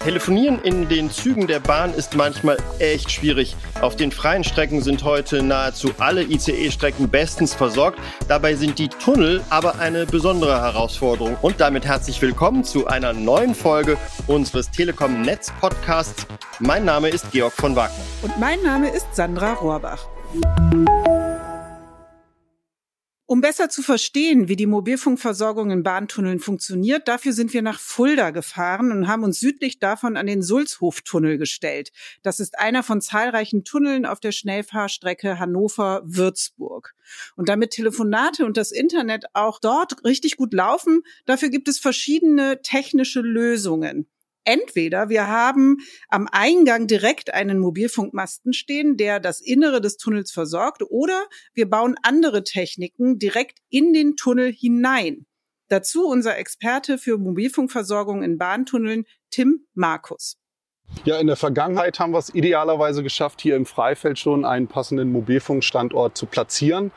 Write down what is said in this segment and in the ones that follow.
Telefonieren in den Zügen der Bahn ist manchmal echt schwierig. Auf den freien Strecken sind heute nahezu alle ICE-Strecken bestens versorgt. Dabei sind die Tunnel aber eine besondere Herausforderung. Und damit herzlich willkommen zu einer neuen Folge unseres Telekom Netz Podcasts. Mein Name ist Georg von Wagner. Und mein Name ist Sandra Rohrbach. Um besser zu verstehen, wie die Mobilfunkversorgung in Bahntunneln funktioniert, dafür sind wir nach Fulda gefahren und haben uns südlich davon an den Sulzhoftunnel gestellt. Das ist einer von zahlreichen Tunneln auf der Schnellfahrstrecke Hannover-Würzburg. Und damit Telefonate und das Internet auch dort richtig gut laufen, dafür gibt es verschiedene technische Lösungen. Entweder wir haben am Eingang direkt einen Mobilfunkmasten stehen, der das Innere des Tunnels versorgt, oder wir bauen andere Techniken direkt in den Tunnel hinein. Dazu unser Experte für Mobilfunkversorgung in Bahntunneln, Tim Markus. Ja, in der Vergangenheit haben wir es idealerweise geschafft, hier im Freifeld schon einen passenden Mobilfunkstandort zu platzieren,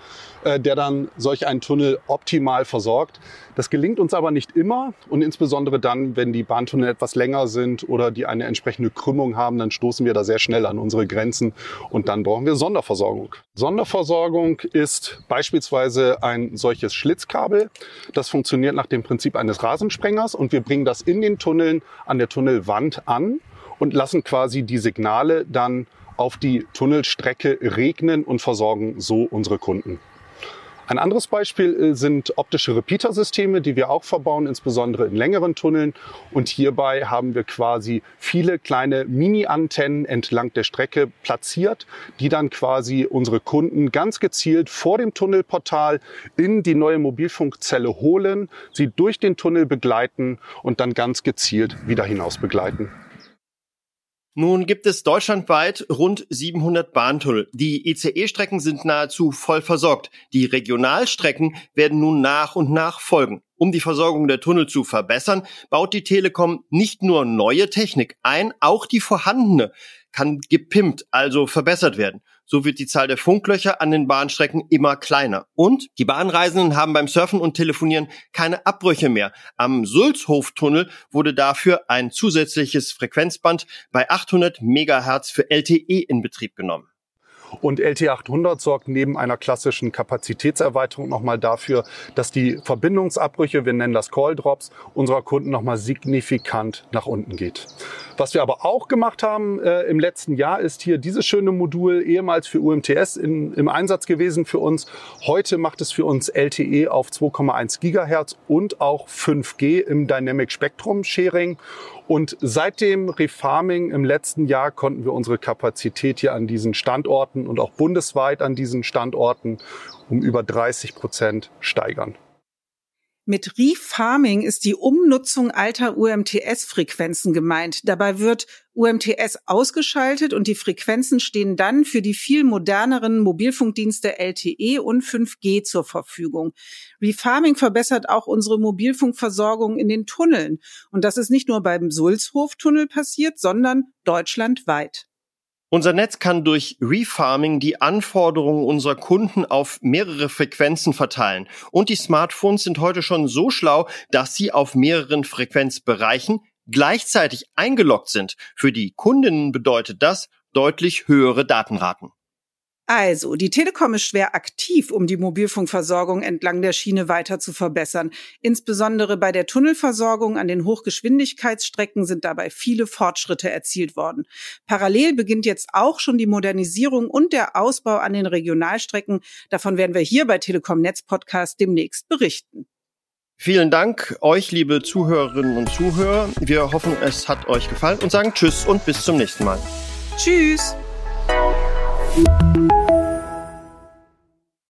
äh, der dann solch einen Tunnel optimal versorgt. Das gelingt uns aber nicht immer und insbesondere dann, wenn die Bahntunnel etwas länger sind oder die eine entsprechende Krümmung haben, dann stoßen wir da sehr schnell an unsere Grenzen und dann brauchen wir Sonderversorgung. Sonderversorgung ist beispielsweise ein solches Schlitzkabel. Das funktioniert nach dem Prinzip eines Rasensprengers und wir bringen das in den Tunneln an der Tunnelwand an und lassen quasi die Signale dann auf die Tunnelstrecke regnen und versorgen so unsere Kunden. Ein anderes Beispiel äh, sind optische Repeater-Systeme, die wir auch verbauen, insbesondere in längeren Tunneln. Und hierbei haben wir quasi viele kleine Mini-Antennen entlang der Strecke platziert, die dann quasi unsere Kunden ganz gezielt vor dem Tunnelportal in die neue Mobilfunkzelle holen, sie durch den Tunnel begleiten und dann ganz gezielt wieder hinaus begleiten. Nun gibt es deutschlandweit rund 700 Bahntunnel. Die ICE-Strecken sind nahezu voll versorgt. Die Regionalstrecken werden nun nach und nach folgen. Um die Versorgung der Tunnel zu verbessern, baut die Telekom nicht nur neue Technik ein, auch die vorhandene kann gepimpt, also verbessert werden. So wird die Zahl der Funklöcher an den Bahnstrecken immer kleiner. Und die Bahnreisenden haben beim Surfen und Telefonieren keine Abbrüche mehr. Am Sulzhoftunnel wurde dafür ein zusätzliches Frequenzband bei 800 Megahertz für LTE in Betrieb genommen. Und LT800 sorgt neben einer klassischen Kapazitätserweiterung nochmal dafür, dass die Verbindungsabbrüche, wir nennen das Call Drops, unserer Kunden nochmal signifikant nach unten geht. Was wir aber auch gemacht haben äh, im letzten Jahr ist hier dieses schöne Modul ehemals für UMTS in, im Einsatz gewesen für uns. Heute macht es für uns LTE auf 2,1 Gigahertz und auch 5G im Dynamic Spectrum Sharing. Und seit dem Refarming im letzten Jahr konnten wir unsere Kapazität hier an diesen Standorten und auch bundesweit an diesen Standorten um über 30 Prozent steigern. Mit Refarming ist die Umnutzung alter UMTS-Frequenzen gemeint. Dabei wird UMTS ausgeschaltet und die Frequenzen stehen dann für die viel moderneren Mobilfunkdienste LTE und 5G zur Verfügung. Refarming verbessert auch unsere Mobilfunkversorgung in den Tunneln. Und das ist nicht nur beim Sulzhof-Tunnel passiert, sondern deutschlandweit. Unser Netz kann durch Refarming die Anforderungen unserer Kunden auf mehrere Frequenzen verteilen. Und die Smartphones sind heute schon so schlau, dass sie auf mehreren Frequenzbereichen gleichzeitig eingeloggt sind. Für die Kundinnen bedeutet das deutlich höhere Datenraten. Also, die Telekom ist schwer aktiv, um die Mobilfunkversorgung entlang der Schiene weiter zu verbessern. Insbesondere bei der Tunnelversorgung an den Hochgeschwindigkeitsstrecken sind dabei viele Fortschritte erzielt worden. Parallel beginnt jetzt auch schon die Modernisierung und der Ausbau an den Regionalstrecken. Davon werden wir hier bei Telekom Netz Podcast demnächst berichten. Vielen Dank euch, liebe Zuhörerinnen und Zuhörer. Wir hoffen, es hat euch gefallen und sagen Tschüss und bis zum nächsten Mal. Tschüss. Thank you.